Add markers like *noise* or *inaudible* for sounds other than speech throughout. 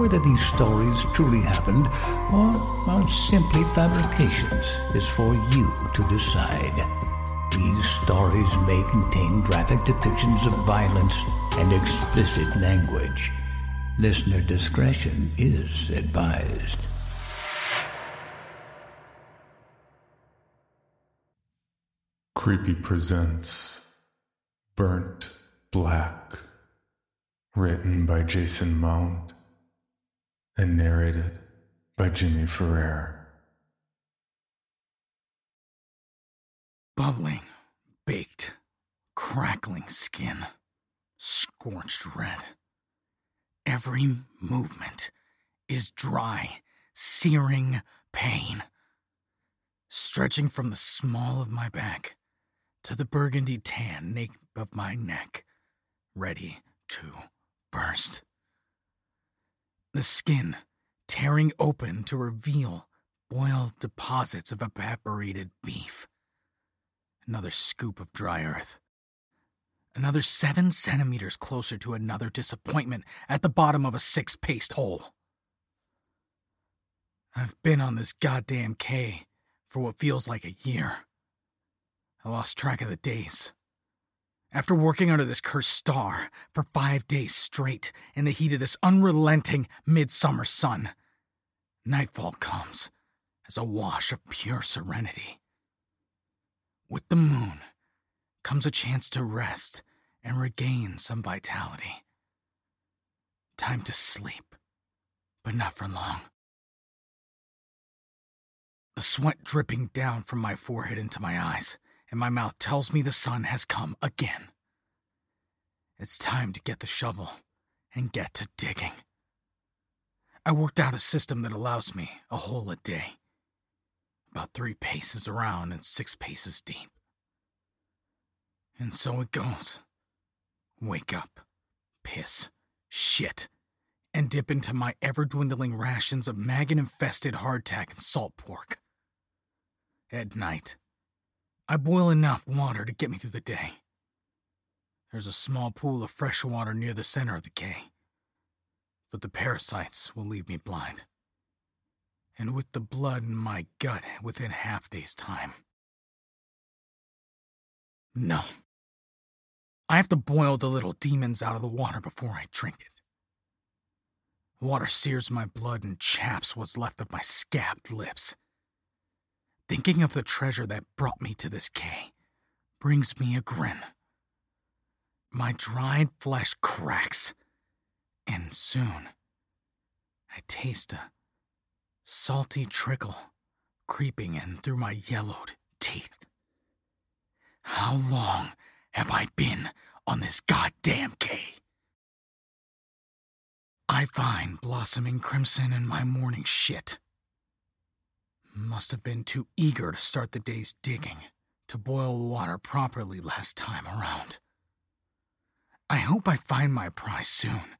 Whether these stories truly happened or are simply fabrications is for you to decide. These stories may contain graphic depictions of violence and explicit language. Listener discretion is advised. Creepy presents Burnt Black, written by Jason Mount and narrated by Jimmy Ferrer. Bubbling, baked, crackling skin, scorched red. Every movement is dry, searing pain. Stretching from the small of my back to the burgundy tan nape of my neck, ready to burst. The skin tearing open to reveal boiled deposits of evaporated beef. Another scoop of dry earth. Another seven centimeters closer to another disappointment at the bottom of a six paced hole. I've been on this goddamn cay for what feels like a year. I lost track of the days. After working under this cursed star for five days straight in the heat of this unrelenting midsummer sun, nightfall comes as a wash of pure serenity. With the moon comes a chance to rest and regain some vitality. Time to sleep, but not for long. The sweat dripping down from my forehead into my eyes, and my mouth tells me the sun has come again. It's time to get the shovel and get to digging. I worked out a system that allows me a hole a day, about three paces around and six paces deep. And so it goes. Wake up, piss, shit, and dip into my ever dwindling rations of maggot infested hardtack and salt pork. At night, I boil enough water to get me through the day. There's a small pool of fresh water near the center of the cay, but the parasites will leave me blind. And with the blood in my gut within half day's time. No. I have to boil the little demons out of the water before I drink it. Water sears my blood and chaps what's left of my scabbed lips. Thinking of the treasure that brought me to this cay brings me a grin. My dried flesh cracks, and soon I taste a salty trickle creeping in through my yellowed teeth. How long have I been on this goddamn cay? I find blossoming crimson in my morning shit. Must have been too eager to start the day's digging to boil the water properly last time around. I hope I find my prize soon,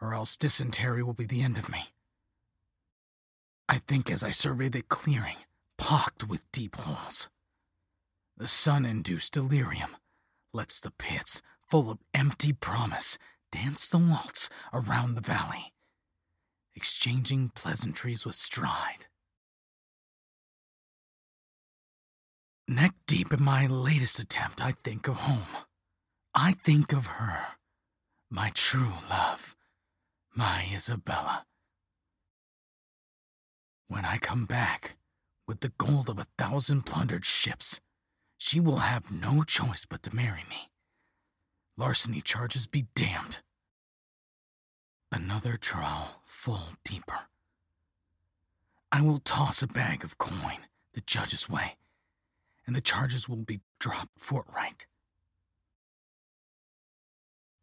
or else dysentery will be the end of me. I think as I survey the clearing, pocked with deep holes. The sun induced delirium lets the pits, full of empty promise, dance the waltz around the valley, exchanging pleasantries with stride. Neck deep in my latest attempt, I think of home. I think of her, my true love, my Isabella. When I come back with the gold of a thousand plundered ships, she will have no choice but to marry me. Larceny charges be damned. Another trowel full deeper. I will toss a bag of coin the judge's way, and the charges will be dropped forthright.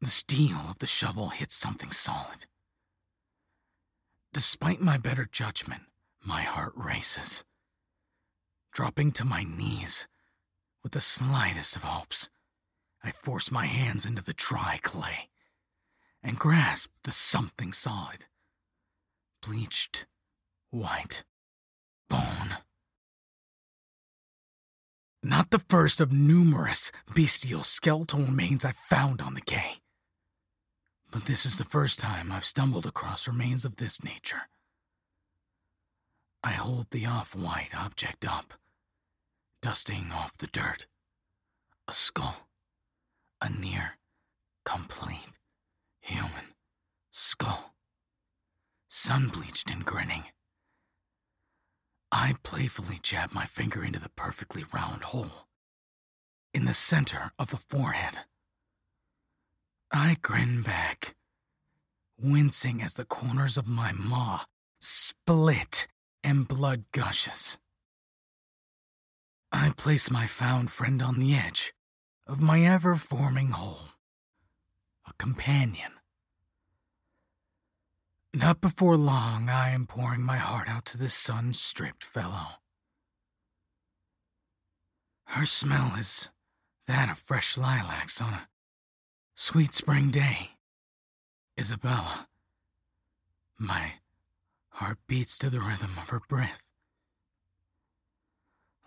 The steel of the shovel hits something solid. Despite my better judgment, my heart races. Dropping to my knees with the slightest of hopes, I force my hands into the dry clay and grasp the something solid. Bleached, white, bone. Not the first of numerous bestial skeletal remains I've found on the quay. But this is the first time I've stumbled across remains of this nature. I hold the off white object up, dusting off the dirt. A skull. A near complete human skull. Sun bleached and grinning. I playfully jab my finger into the perfectly round hole in the center of the forehead. I grin back, wincing as the corners of my maw split and blood gushes. I place my found friend on the edge of my ever forming hole, a companion. Not before long, I am pouring my heart out to this sun stripped fellow. Her smell is that of fresh lilacs on a sweet spring day. Isabella. My heart beats to the rhythm of her breath.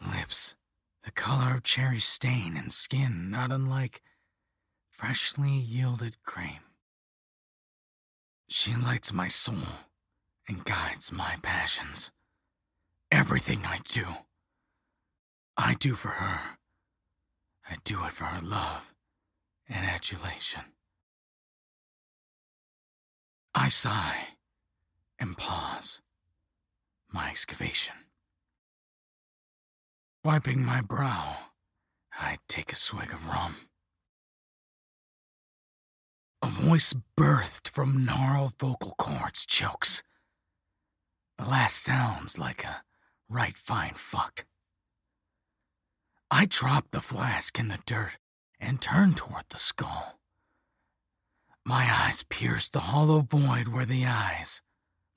Lips, the color of cherry stain, and skin not unlike freshly yielded cream. She lights my soul and guides my passions. Everything I do, I do for her. I do it for her love and adulation. I sigh and pause my excavation. Wiping my brow, I take a swig of rum. A voice birthed from gnarled vocal cords chokes. The last sounds like a right fine fuck. I drop the flask in the dirt and turn toward the skull. My eyes pierce the hollow void where the eyes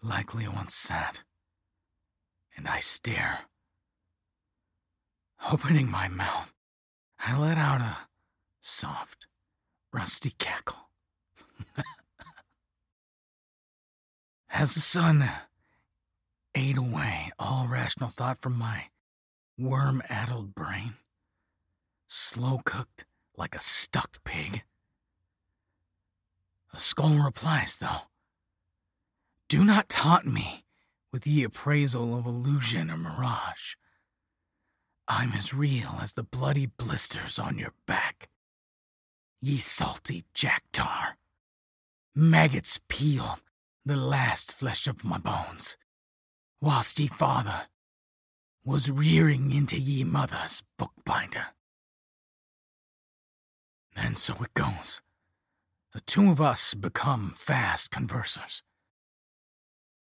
likely once sat, and I stare. Opening my mouth, I let out a soft, rusty cackle. As the sun ate away all rational thought from my worm addled brain, slow cooked like a stuck pig. a skull replies, though Do not taunt me with ye appraisal of illusion or mirage. I'm as real as the bloody blisters on your back. Ye salty jacktar. Maggots peel the last flesh of my bones, whilst ye father was rearing into ye mother's bookbinder. And so it goes. The two of us become fast conversers.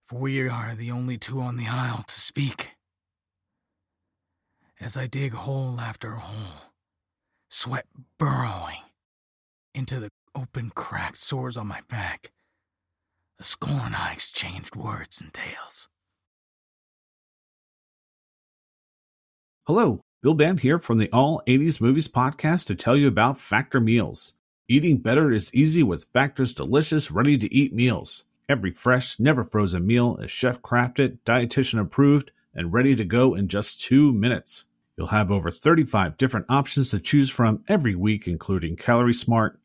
For we are the only two on the isle to speak. As I dig hole after hole, sweat burrowing into the open cracked sores on my back, the skull and I exchanged words and tales. Hello, Bill Band here from the All 80s Movies podcast to tell you about Factor Meals. Eating better is easy with Factor's delicious, ready to eat meals. Every fresh, never frozen meal is chef crafted, dietitian approved, and ready to go in just two minutes. You'll have over 35 different options to choose from every week, including Calorie Smart,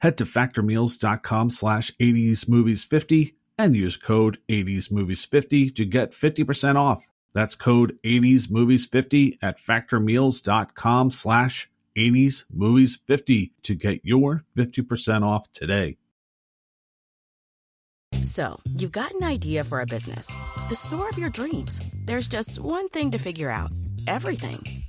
Head to factormeals.com slash 80smovies50 and use code 80smovies50 to get 50% off. That's code 80smovies50 at factormeals.com slash 80smovies50 to get your 50% off today. So, you've got an idea for a business, the store of your dreams. There's just one thing to figure out everything.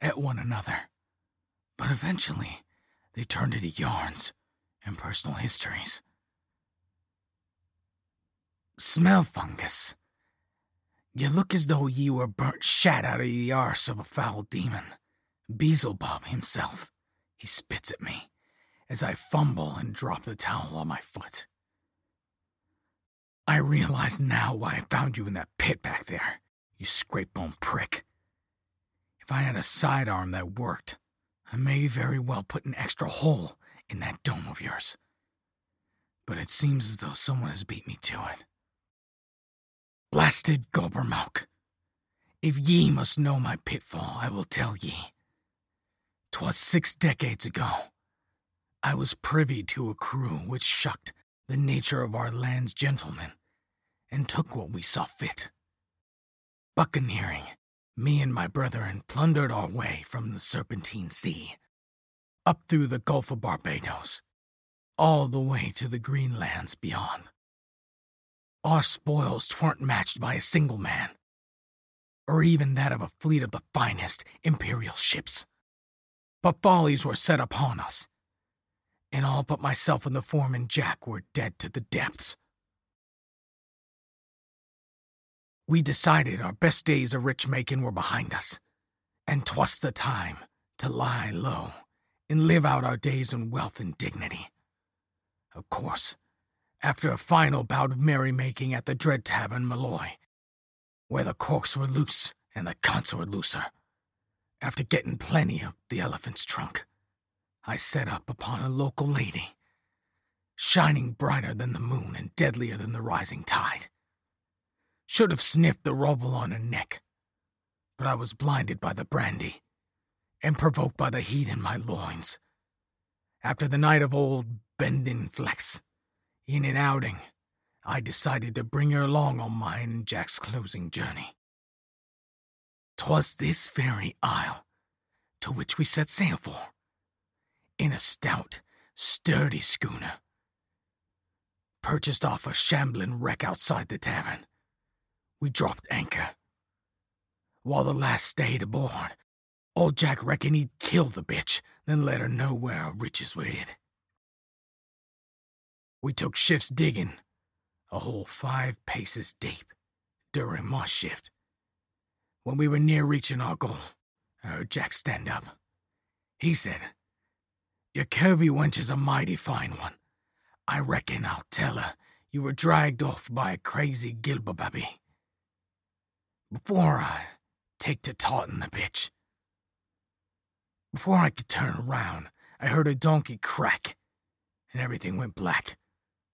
at one another. But eventually, they turned into yarns and personal histories. Smell fungus. You look as though ye were burnt shat out of the arse of a foul demon. Beelzebub himself. He spits at me as I fumble and drop the towel on my foot. I realize now why I found you in that pit back there, you scrape bone prick. If I had a sidearm that worked, I may very well put an extra hole in that dome of yours. But it seems as though someone has beat me to it. Blasted Gobbermouth! If ye must know my pitfall, I will tell ye. 'Twas six decades ago. I was privy to a crew which shucked the nature of our land's gentlemen and took what we saw fit. Buccaneering, me and my brethren plundered our way from the Serpentine Sea, up through the Gulf of Barbados, all the way to the green lands beyond. Our spoils weren't matched by a single man, or even that of a fleet of the finest imperial ships. But follies were set upon us, and all but myself and the foreman Jack were dead to the depths. We decided our best days of rich making were behind us, and 'twas the time to lie low and live out our days in wealth and dignity. Of course, after a final bout of merrymaking at the Dread Tavern, Malloy, where the corks were loose and the cunts were looser, after getting plenty of the elephant's trunk, I set up upon a local lady, shining brighter than the moon and deadlier than the rising tide. Should have sniffed the rubble on her neck, but I was blinded by the brandy and provoked by the heat in my loins. After the night of old Bendin Flex, in an outing, I decided to bring her along on mine and Jack's closing journey. 'Twas this very isle to which we set sail for, in a stout, sturdy schooner, purchased off a shambling wreck outside the tavern we dropped anchor. While the last stayed aboard, old Jack reckoned he'd kill the bitch, then let her know where our riches were hid. We took shifts digging, a whole five paces deep, during my shift. When we were near reaching our goal, I heard Jack stand up. He said, Your curvy wench is a mighty fine one. I reckon I'll tell her you were dragged off by a crazy Gilbababby. Before I take to taunting the bitch. Before I could turn around, I heard a donkey crack, and everything went black,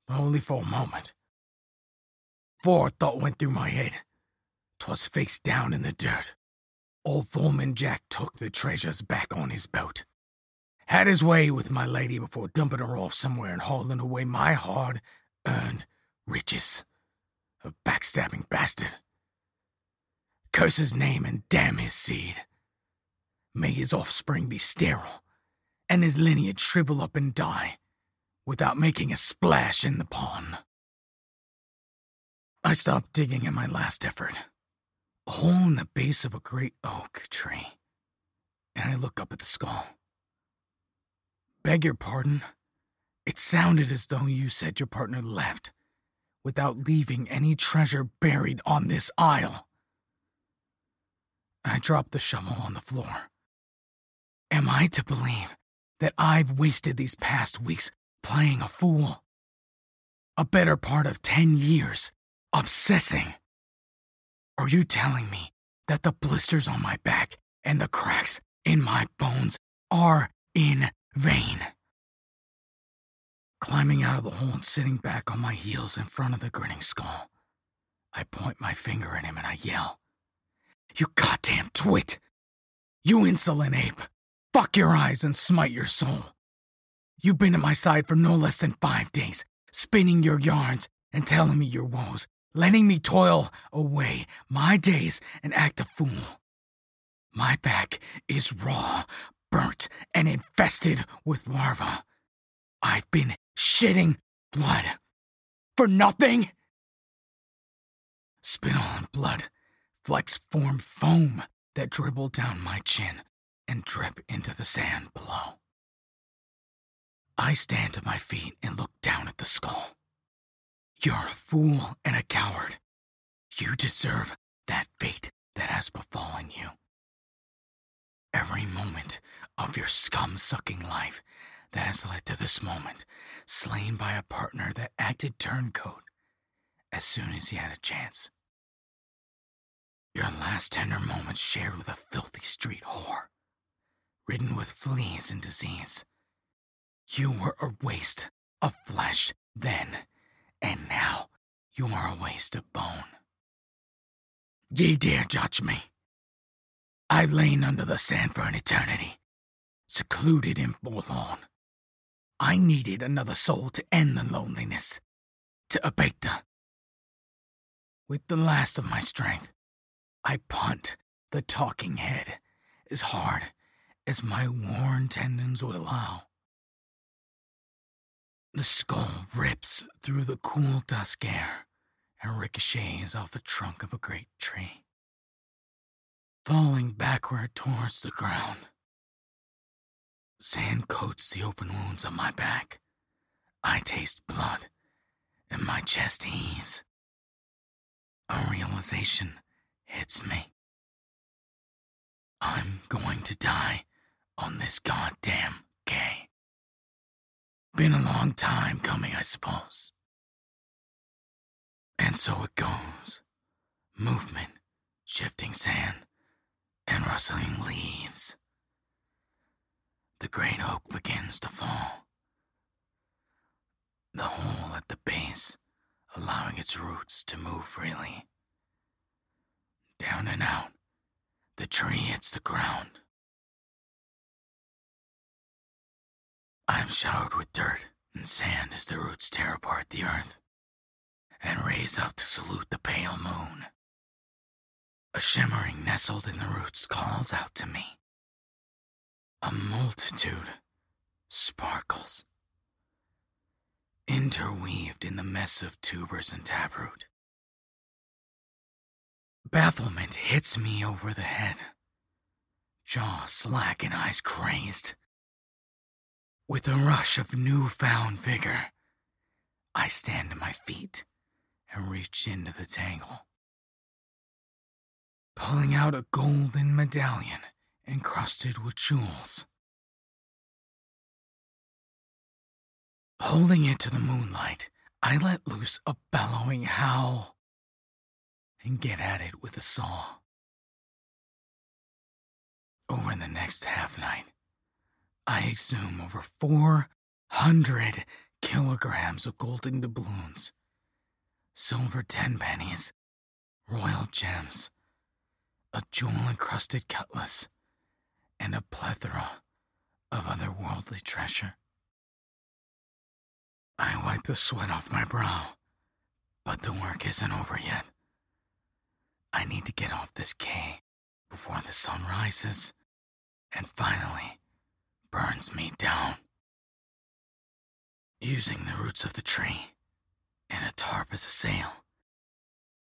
but only for a moment. Four thought went through my head. 'Twas face down in the dirt. Old Foreman Jack took the treasures back on his boat. Had his way with my lady before dumping her off somewhere and hauling away my hard earned riches. A backstabbing bastard. Curse his name and damn his seed. May his offspring be sterile, and his lineage shrivel up and die without making a splash in the pond. I stopped digging in my last effort. A hole in the base of a great oak tree, and I looked up at the skull. Beg your pardon. It sounded as though you said your partner left without leaving any treasure buried on this isle. I drop the shovel on the floor. Am I to believe that I've wasted these past weeks playing a fool? A better part of 10 years obsessing? Are you telling me that the blisters on my back and the cracks in my bones are in vain? Climbing out of the hole and sitting back on my heels in front of the grinning skull, I point my finger at him and I yell, You goddamn twit! You insolent ape! Fuck your eyes and smite your soul! You've been at my side for no less than five days, spinning your yarns and telling me your woes, letting me toil away my days and act a fool. My back is raw, burnt, and infested with larvae. I've been shitting blood. For nothing? Spittle and blood, flecks formed foam that dribble down my chin and drip into the sand below. I stand to my feet and look down at the skull. You're a fool and a coward. You deserve that fate that has befallen you. Every moment of your scum sucking life that has led to this moment, slain by a partner that acted turncoat as soon as he had a chance. Your last tender moments shared with a filthy street whore, ridden with fleas and disease. You were a waste of flesh then, and now you are a waste of bone. Ye dare judge me. I've lain under the sand for an eternity, secluded and forlorn. I needed another soul to end the loneliness, to abate the. With the last of my strength, I punt the talking head as hard as my worn tendons would allow. The skull rips through the cool dusk air and ricochets off the trunk of a great tree, falling backward towards the ground. Sand coats the open wounds on my back. I taste blood, and my chest heaves. A realization hits me. I'm going to die on this goddamn quay. Been a long time coming, I suppose. And so it goes. Movement, shifting sand, and rustling leaves the great oak begins to fall. The hole at the base allowing its roots to move freely. Down and out, the tree hits the ground. I am showered with dirt and sand as the roots tear apart the earth and raise up to salute the pale moon. A shimmering nestled in the roots calls out to me. A multitude sparkles, interweaved in the mess of tubers and taproot. Bafflement hits me over the head, jaw slack and eyes crazed. With a rush of newfound vigor, I stand to my feet and reach into the tangle. Pulling out a golden medallion encrusted with jewels. Holding it to the moonlight, I let loose a bellowing howl and get at it with a saw. Over the next half night, I exhume over 400 kilograms of golden doubloons, silver ten pennies, royal gems, a jewel encrusted cutlass, and a plethora of otherworldly treasure. I wipe the sweat off my brow, but the work isn't over yet. I need to get off this quay before the sun rises and finally burns me down. Using the roots of the tree and a tarp as a sail,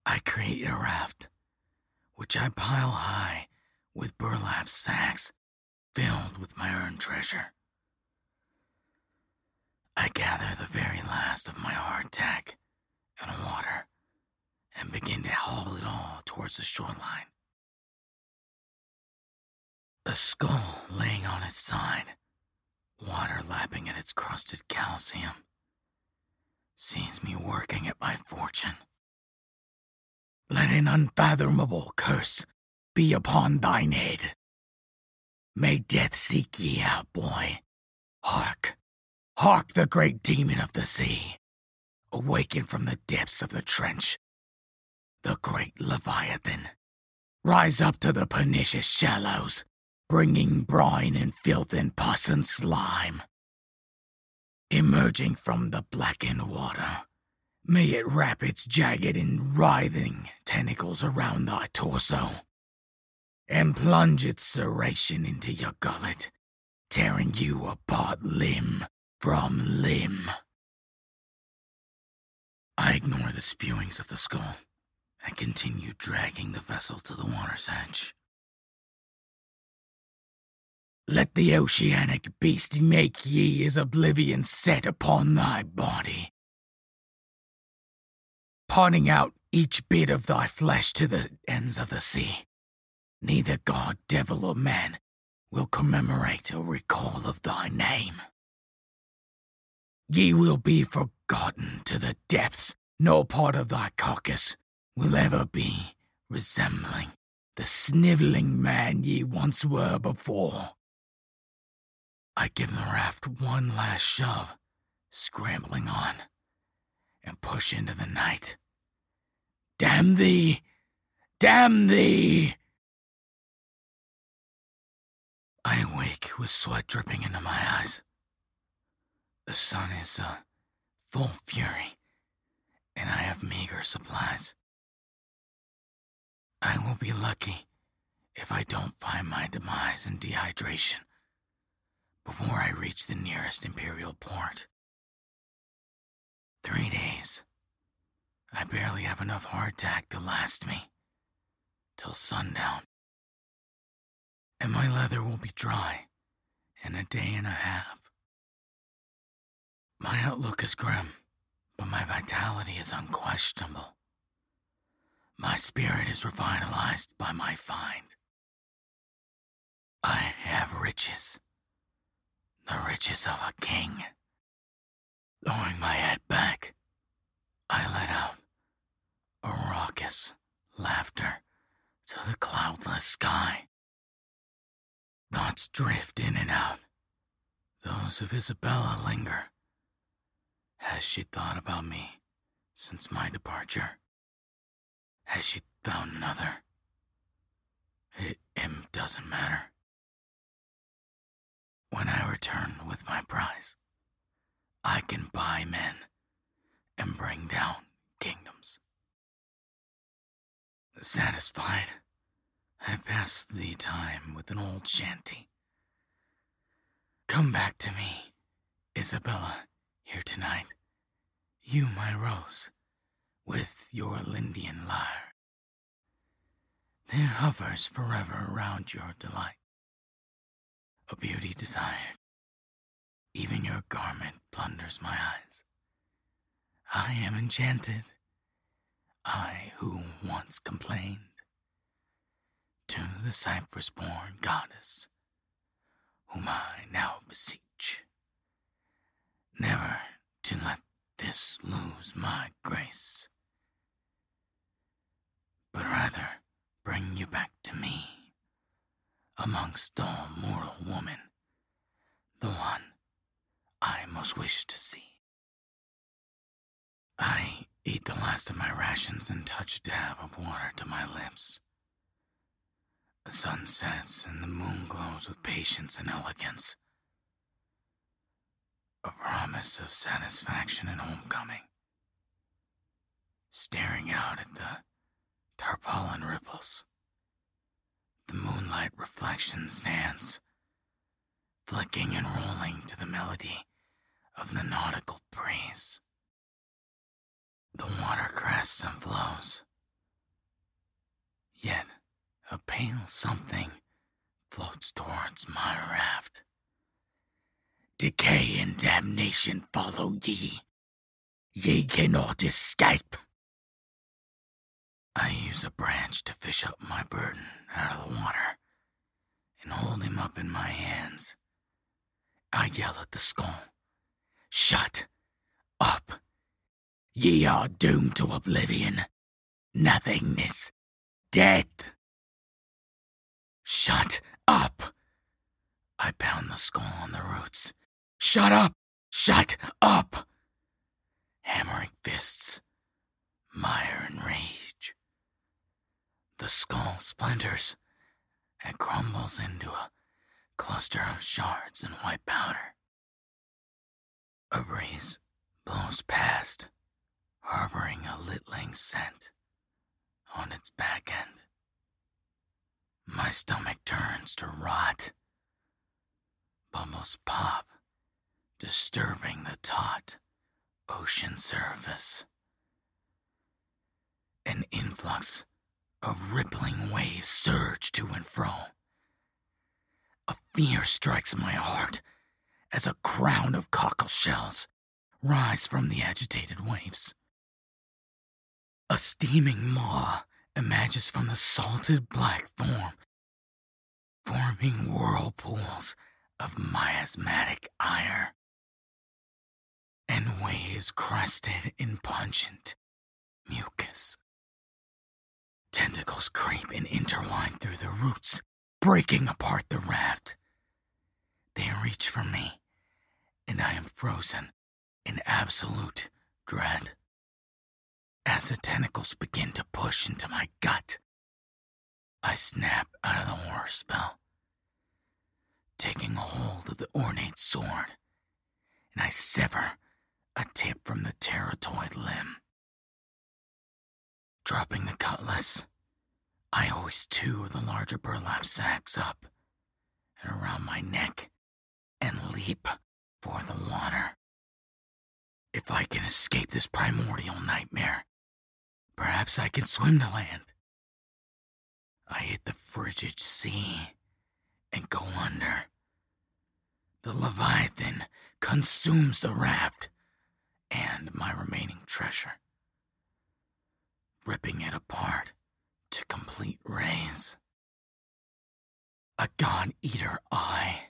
I create a raft, which I pile high with burlap sacks filled with my earned treasure. I gather the very last of my hardtack and water and begin to haul it all towards the shoreline. A skull laying on its side, water lapping at its crusted calcium, sees me working at my fortune. Let an unfathomable curse be upon thine head. May death seek ye out, boy. Hark, hark, the great demon of the sea, awaken from the depths of the trench. The great Leviathan, rise up to the pernicious shallows, bringing brine and filth and pus and slime. Emerging from the blackened water, may it wrap its jagged and writhing tentacles around thy torso and plunge its serration into your gullet, tearing you apart limb from limb. I ignore the spewings of the skull and continue dragging the vessel to the water's edge. Let the oceanic beast make ye his oblivion set upon thy body, parting out each bit of thy flesh to the ends of the sea. Neither god, devil, or man will commemorate or recall of thy name. Ye will be forgotten to the depths, no part of thy carcass will ever be resembling the sniveling man ye once were before. I give the raft one last shove, scrambling on, and push into the night. Damn thee! Damn thee! I awake with sweat dripping into my eyes. The sun is uh, full fury, and I have meager supplies. I will be lucky if I don't find my demise in dehydration before I reach the nearest Imperial port. Three days. I barely have enough hardtack to last me till sundown. And my leather will be dry in a day and a half. My outlook is grim, but my vitality is unquestionable. My spirit is revitalized by my find. I have riches the riches of a king. Throwing my head back, I let out a raucous laughter to the cloudless sky. Thoughts drift in and out. Those of Isabella linger. Has she thought about me since my departure? Has she found another? It, it doesn't matter when I return with my prize, I can buy men and bring down kingdoms. Satisfied, I pass the time with an old shanty. Come back to me, Isabella, here tonight. You, my rose, with your Lydian lyre. There hovers forever around your delight a beauty desired. Even your garment plunders my eyes. I am enchanted. I who once complained. To the Cyprus born goddess, whom I now beseech, never to let this lose my grace, but rather bring you back to me amongst all mortal women, the one I most wish to see. I eat the last of my rations and touch a dab of water to my lips. The sun sets and the moon glows with patience and elegance. A promise of satisfaction and homecoming. Staring out at the tarpaulin ripples the moonlight reflection stands, flicking and rolling to the melody of the nautical breeze. The water crests and flows. Yet a pale something floats towards my raft. Decay and damnation follow ye. Ye cannot escape. I use a branch to fish up my burden out of the water and hold him up in my hands. I yell at the skull, Shut up! Ye are doomed to oblivion, nothingness, death. Shut up! I pound the skull on the roots. Shut up! Shut up! Hammering fists, mire and rage. The skull splinters and crumbles into a cluster of shards and white powder. A breeze blows past, harboring a littling scent on its back end. My stomach turns to rot. Bubbles pop, disturbing the taut ocean surface. An influx of rippling waves surge to and fro. A fear strikes my heart as a crown of cockle shells rise from the agitated waves. A steaming maw emerges from the salted black form, forming whirlpools of miasmatic ire, and waves crested in pungent mucus. Tentacles creep and intertwine through the roots, breaking apart the raft. They reach for me, and I am frozen in absolute dread. As the tentacles begin to push into my gut, I snap out of the horror spell, taking a hold of the ornate sword, and I sever a tip from the teratoid limb. Dropping the cutlass, I hoist two of the larger burlap sacks up and around my neck and leap for the water. If I can escape this primordial nightmare, perhaps I can swim to land. I hit the frigid sea and go under. The Leviathan consumes the raft and my remaining treasure, ripping it apart to complete rays. A god eater eye,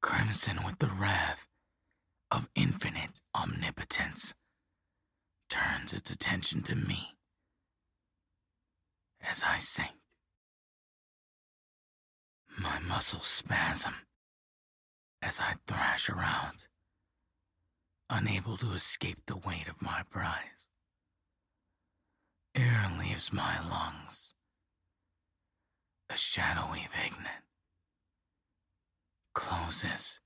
crimson with the wrath of infinite omnipotence, turns its attention to me as I sink. My muscles spasm as I thrash around, unable to escape the weight of my prize. Air leaves my lungs, a shadowy vagueness closes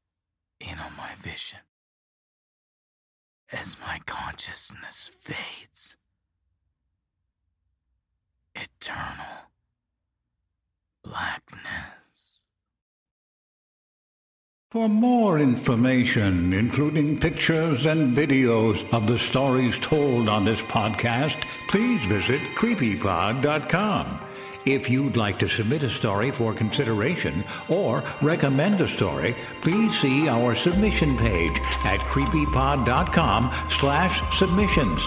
in on my vision as my consciousness fades. Eternal blackness. For more information, including pictures and videos of the stories told on this podcast, please visit creepypod.com. If you'd like to submit a story for consideration or recommend a story, please see our submission page at creepypod.com slash submissions.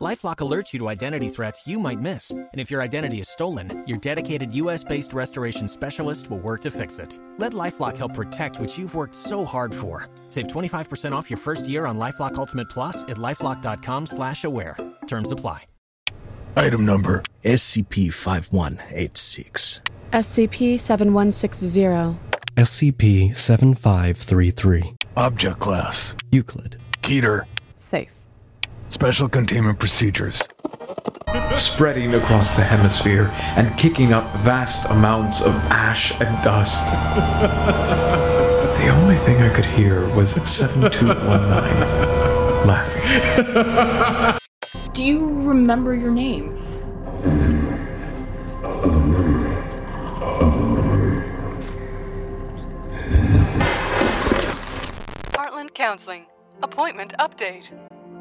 Lifelock alerts you to identity threats you might miss. And if your identity is stolen, your dedicated US based restoration specialist will work to fix it. Let Lifelock help protect what you've worked so hard for. Save 25% off your first year on Lifelock Ultimate Plus at lifelock.com slash aware. Terms apply. Item number SCP 5186. SCP 7160. SCP 7533. Object Class Euclid. Keter. Safe. Special containment procedures. Spreading across the hemisphere and kicking up vast amounts of ash and dust. *laughs* the only thing I could hear was 7219 laughing. Do you remember your name? Heartland Counseling. Appointment update.